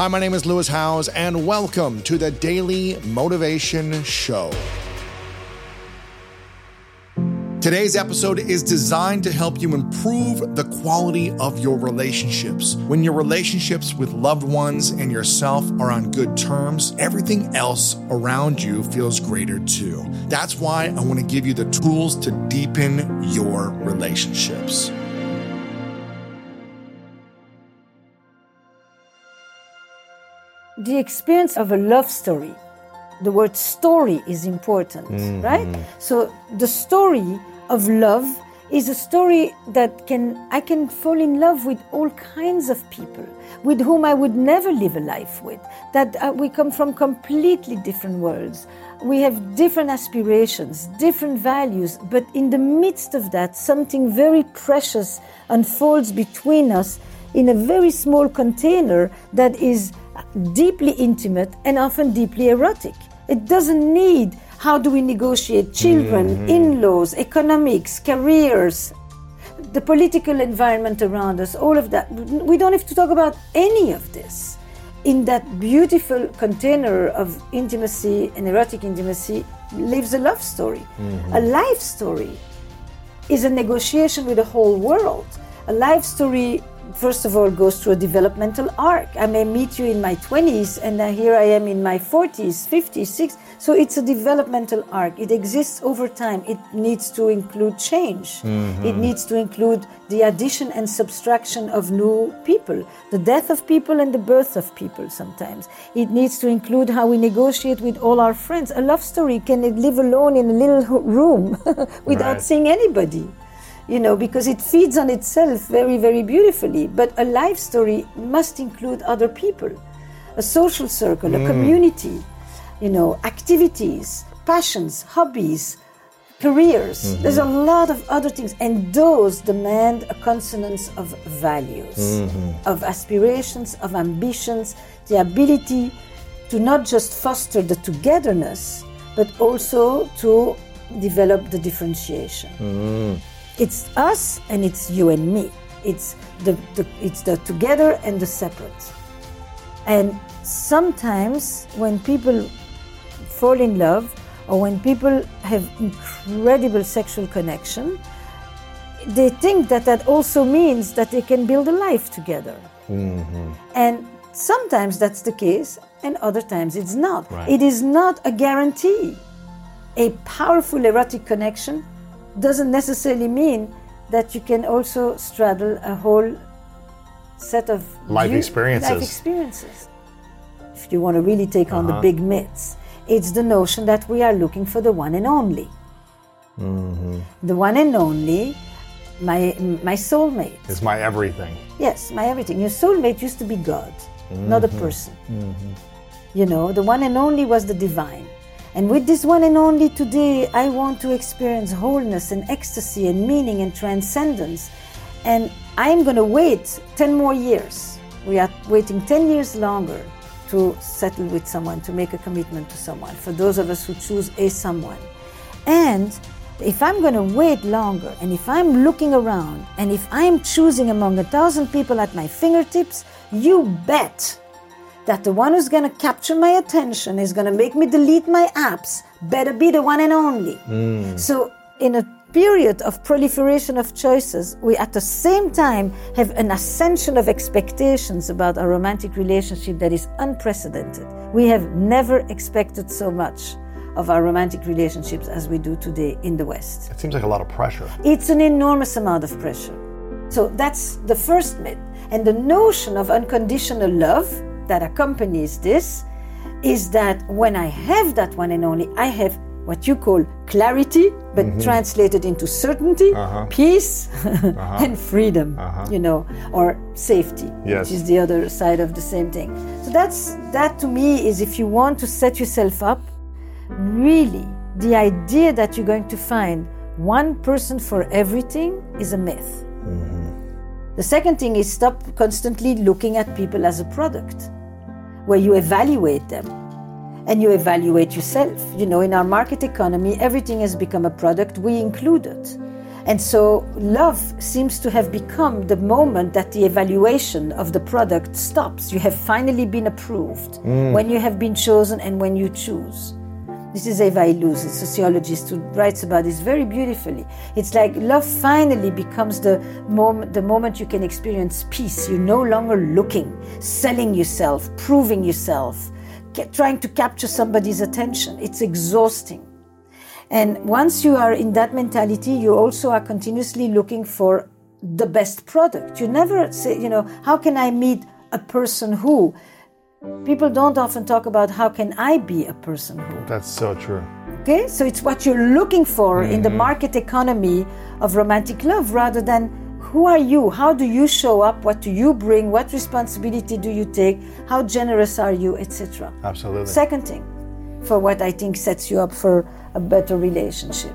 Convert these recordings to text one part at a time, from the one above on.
Hi, my name is Lewis Howes, and welcome to the Daily Motivation Show. Today's episode is designed to help you improve the quality of your relationships. When your relationships with loved ones and yourself are on good terms, everything else around you feels greater too. That's why I want to give you the tools to deepen your relationships. The experience of a love story the word story is important, mm-hmm. right? So the story of love is a story that can I can fall in love with all kinds of people with whom I would never live a life with. That uh, we come from completely different worlds. We have different aspirations, different values, but in the midst of that, something very precious unfolds between us in a very small container that is deeply intimate and often deeply erotic. It doesn't need how do we negotiate children, mm-hmm. in laws, economics, careers, the political environment around us, all of that. We don't have to talk about any of this. In that beautiful container of intimacy and erotic intimacy lives a love story. Mm-hmm. A life story is a negotiation with the whole world. A life story first of all goes through a developmental arc. I may meet you in my 20s and here I am in my 40s, 50s, 60s. So it's a developmental arc. It exists over time. It needs to include change. Mm-hmm. It needs to include the addition and subtraction of new people, the death of people and the birth of people sometimes. It needs to include how we negotiate with all our friends. A love story can live alone in a little room without right. seeing anybody you know, because it feeds on itself very, very beautifully. But a life story must include other people, a social circle, mm. a community, you know, activities, passions, hobbies, careers. Mm-hmm. There's a lot of other things, and those demand a consonance of values, mm-hmm. of aspirations, of ambitions, the ability to not just foster the togetherness, but also to develop the differentiation. Mm. It's us and it's you and me. It's the, the, it's the together and the separate. And sometimes when people fall in love or when people have incredible sexual connection, they think that that also means that they can build a life together. Mm-hmm. And sometimes that's the case, and other times it's not. Right. It is not a guarantee. A powerful erotic connection doesn't necessarily mean that you can also straddle a whole set of life experiences. Life experiences. If you want to really take on uh-huh. the big myths, it's the notion that we are looking for the one and only. Mm-hmm. The one and only, my my soulmate. Is my everything. Yes, my everything. Your soulmate used to be God, mm-hmm. not a mm-hmm. person. Mm-hmm. You know, the one and only was the divine. And with this one and only today, I want to experience wholeness and ecstasy and meaning and transcendence. And I'm going to wait 10 more years. We are waiting 10 years longer to settle with someone, to make a commitment to someone, for those of us who choose a someone. And if I'm going to wait longer, and if I'm looking around, and if I'm choosing among a thousand people at my fingertips, you bet that the one who's going to capture my attention is going to make me delete my apps better be the one and only. Mm. So, in a period of proliferation of choices, we at the same time have an ascension of expectations about a romantic relationship that is unprecedented. We have never expected so much of our romantic relationships as we do today in the West. It seems like a lot of pressure. It's an enormous amount of pressure. So that's the first myth. And the notion of unconditional love that accompanies this is that when I have that one and only, I have what you call clarity, but mm-hmm. translated into certainty, uh-huh. peace, uh-huh. and freedom, uh-huh. you know, or safety, yes. which is the other side of the same thing. So that's that to me is if you want to set yourself up, really, the idea that you're going to find one person for everything is a myth. Mm-hmm. The second thing is stop constantly looking at people as a product where you evaluate them and you evaluate yourself. You know, in our market economy, everything has become a product, we include it. And so love seems to have become the moment that the evaluation of the product stops. You have finally been approved mm. when you have been chosen and when you choose. This is Eva Illouz, a sociologist who writes about this very beautifully. It's like love finally becomes the moment, the moment you can experience peace. You're no longer looking, selling yourself, proving yourself, trying to capture somebody's attention. It's exhausting. And once you are in that mentality, you also are continuously looking for the best product. You never say, you know, how can I meet a person who? People don't often talk about how can I be a person who. That's so true. Okay, so it's what you're looking for mm-hmm. in the mm-hmm. market economy of romantic love rather than who are you? How do you show up? What do you bring? What responsibility do you take? How generous are you, etc. Absolutely. Second thing, for what I think sets you up for a better relationship.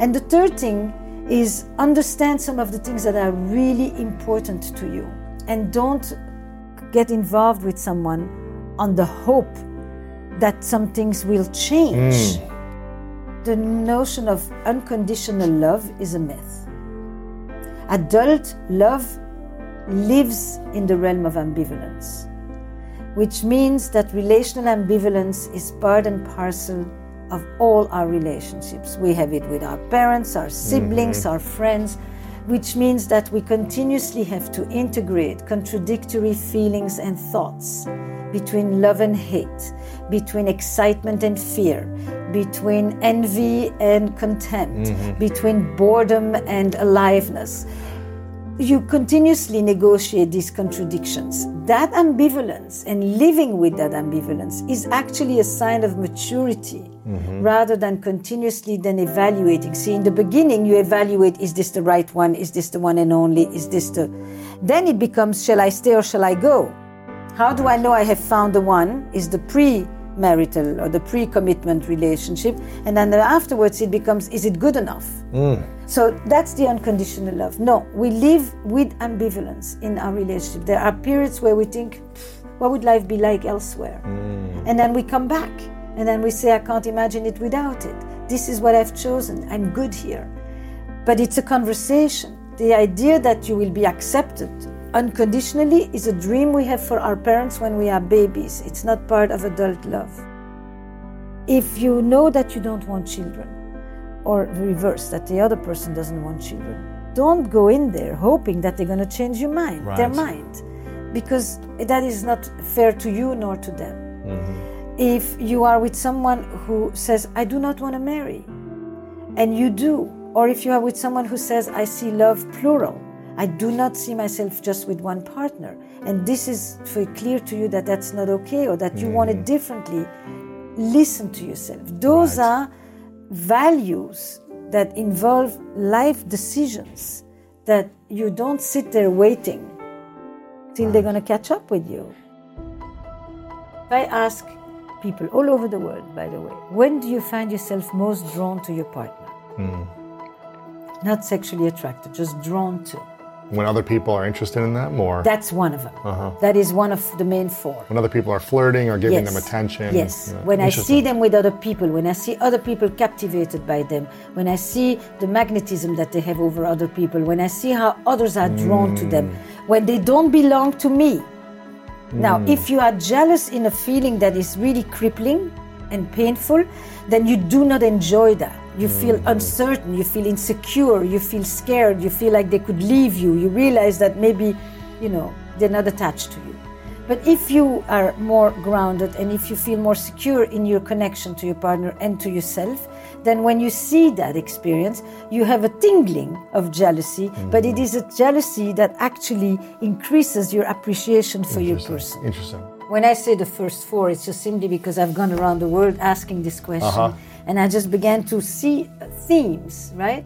And the third thing is understand some of the things that are really important to you and don't get involved with someone on the hope that some things will change. Mm. The notion of unconditional love is a myth. Adult love lives in the realm of ambivalence, which means that relational ambivalence is part and parcel of all our relationships. We have it with our parents, our siblings, mm-hmm. our friends, which means that we continuously have to integrate contradictory feelings and thoughts between love and hate, between excitement and fear, between envy and contempt, mm-hmm. between boredom and aliveness you continuously negotiate these contradictions. That ambivalence and living with that ambivalence is actually a sign of maturity mm-hmm. rather than continuously then evaluating. See, in the beginning, you evaluate is this the right one? Is this the one and only? Is this the. Then it becomes shall I stay or shall I go? How do I know I have found the one? Is the pre marital or the pre commitment relationship. And then afterwards, it becomes is it good enough? Mm. So that's the unconditional love. No, we live with ambivalence in our relationship. There are periods where we think, what would life be like elsewhere? Mm. And then we come back and then we say, I can't imagine it without it. This is what I've chosen. I'm good here. But it's a conversation. The idea that you will be accepted unconditionally is a dream we have for our parents when we are babies. It's not part of adult love. If you know that you don't want children, or the reverse, that the other person doesn't want children, don't go in there hoping that they're going to change your mind, right. their mind, because that is not fair to you nor to them. Mm-hmm. If you are with someone who says, I do not want to marry, and you do, or if you are with someone who says, I see love plural, I do not see myself just with one partner. And this is for clear to you that that's not okay or that you mm. want it mm. differently. Listen to yourself. Those right. are values that involve life decisions that you don't sit there waiting till right. they're going to catch up with you. I ask people all over the world, by the way, when do you find yourself most drawn to your partner? Mm. Not sexually attracted, just drawn to when other people are interested in that more. That's one of them. Uh-huh. That is one of the main four. When other people are flirting or giving yes. them attention. Yes. Yeah. When I see them with other people, when I see other people captivated by them, when I see the magnetism that they have over other people, when I see how others are drawn mm. to them, mm. when they don't belong to me. Mm. Now, if you are jealous in a feeling that is really crippling and painful, then you do not enjoy that you feel uncertain, you feel insecure, you feel scared, you feel like they could leave you, you realize that maybe, you know, they're not attached to you. But if you are more grounded and if you feel more secure in your connection to your partner and to yourself, then when you see that experience, you have a tingling of jealousy, mm-hmm. but it is a jealousy that actually increases your appreciation for your person. Interesting. When I say the first four, it's just simply because I've gone around the world asking this question. Uh-huh and I just began to see themes, right?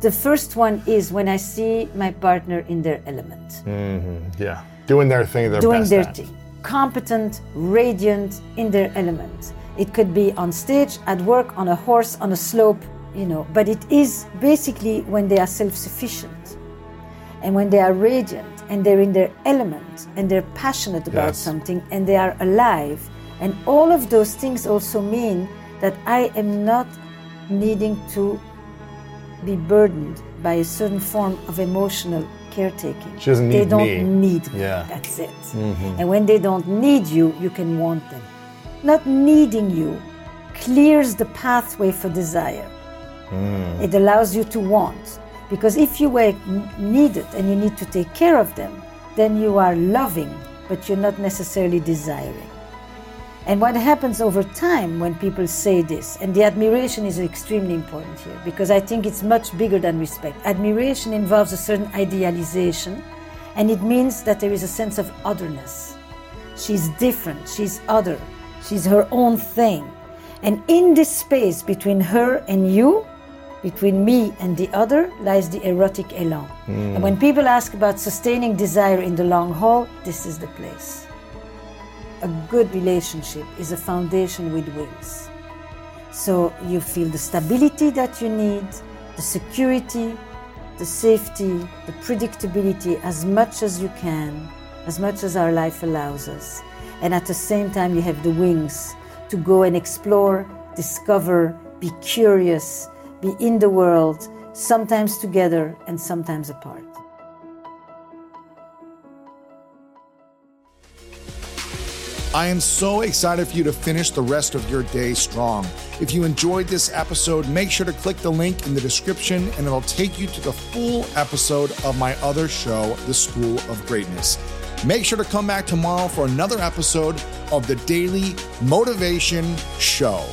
The first one is when I see my partner in their element. Mm-hmm. Yeah, doing their thing, their doing their at. thing, competent, radiant in their element. It could be on stage, at work, on a horse, on a slope, you know. But it is basically when they are self-sufficient, and when they are radiant, and they're in their element, and they're passionate about yes. something, and they are alive. And all of those things also mean that I am not needing to be burdened by a certain form of emotional caretaking. She doesn't need they don't me. need me. Yeah. That's it. Mm-hmm. And when they don't need you, you can want them. Not needing you clears the pathway for desire. Mm. It allows you to want. Because if you were needed and you need to take care of them, then you are loving, but you're not necessarily desiring. And what happens over time when people say this, and the admiration is extremely important here because I think it's much bigger than respect. Admiration involves a certain idealization, and it means that there is a sense of otherness. She's different, she's other, she's her own thing. And in this space between her and you, between me and the other, lies the erotic elan. And when people ask about sustaining desire in the long haul, this is the place a good relationship is a foundation with wings. So you feel the stability that you need, the security, the safety, the predictability as much as you can, as much as our life allows us. And at the same time, you have the wings to go and explore, discover, be curious, be in the world, sometimes together and sometimes apart. I am so excited for you to finish the rest of your day strong. If you enjoyed this episode, make sure to click the link in the description and it'll take you to the full episode of my other show, The School of Greatness. Make sure to come back tomorrow for another episode of the Daily Motivation Show.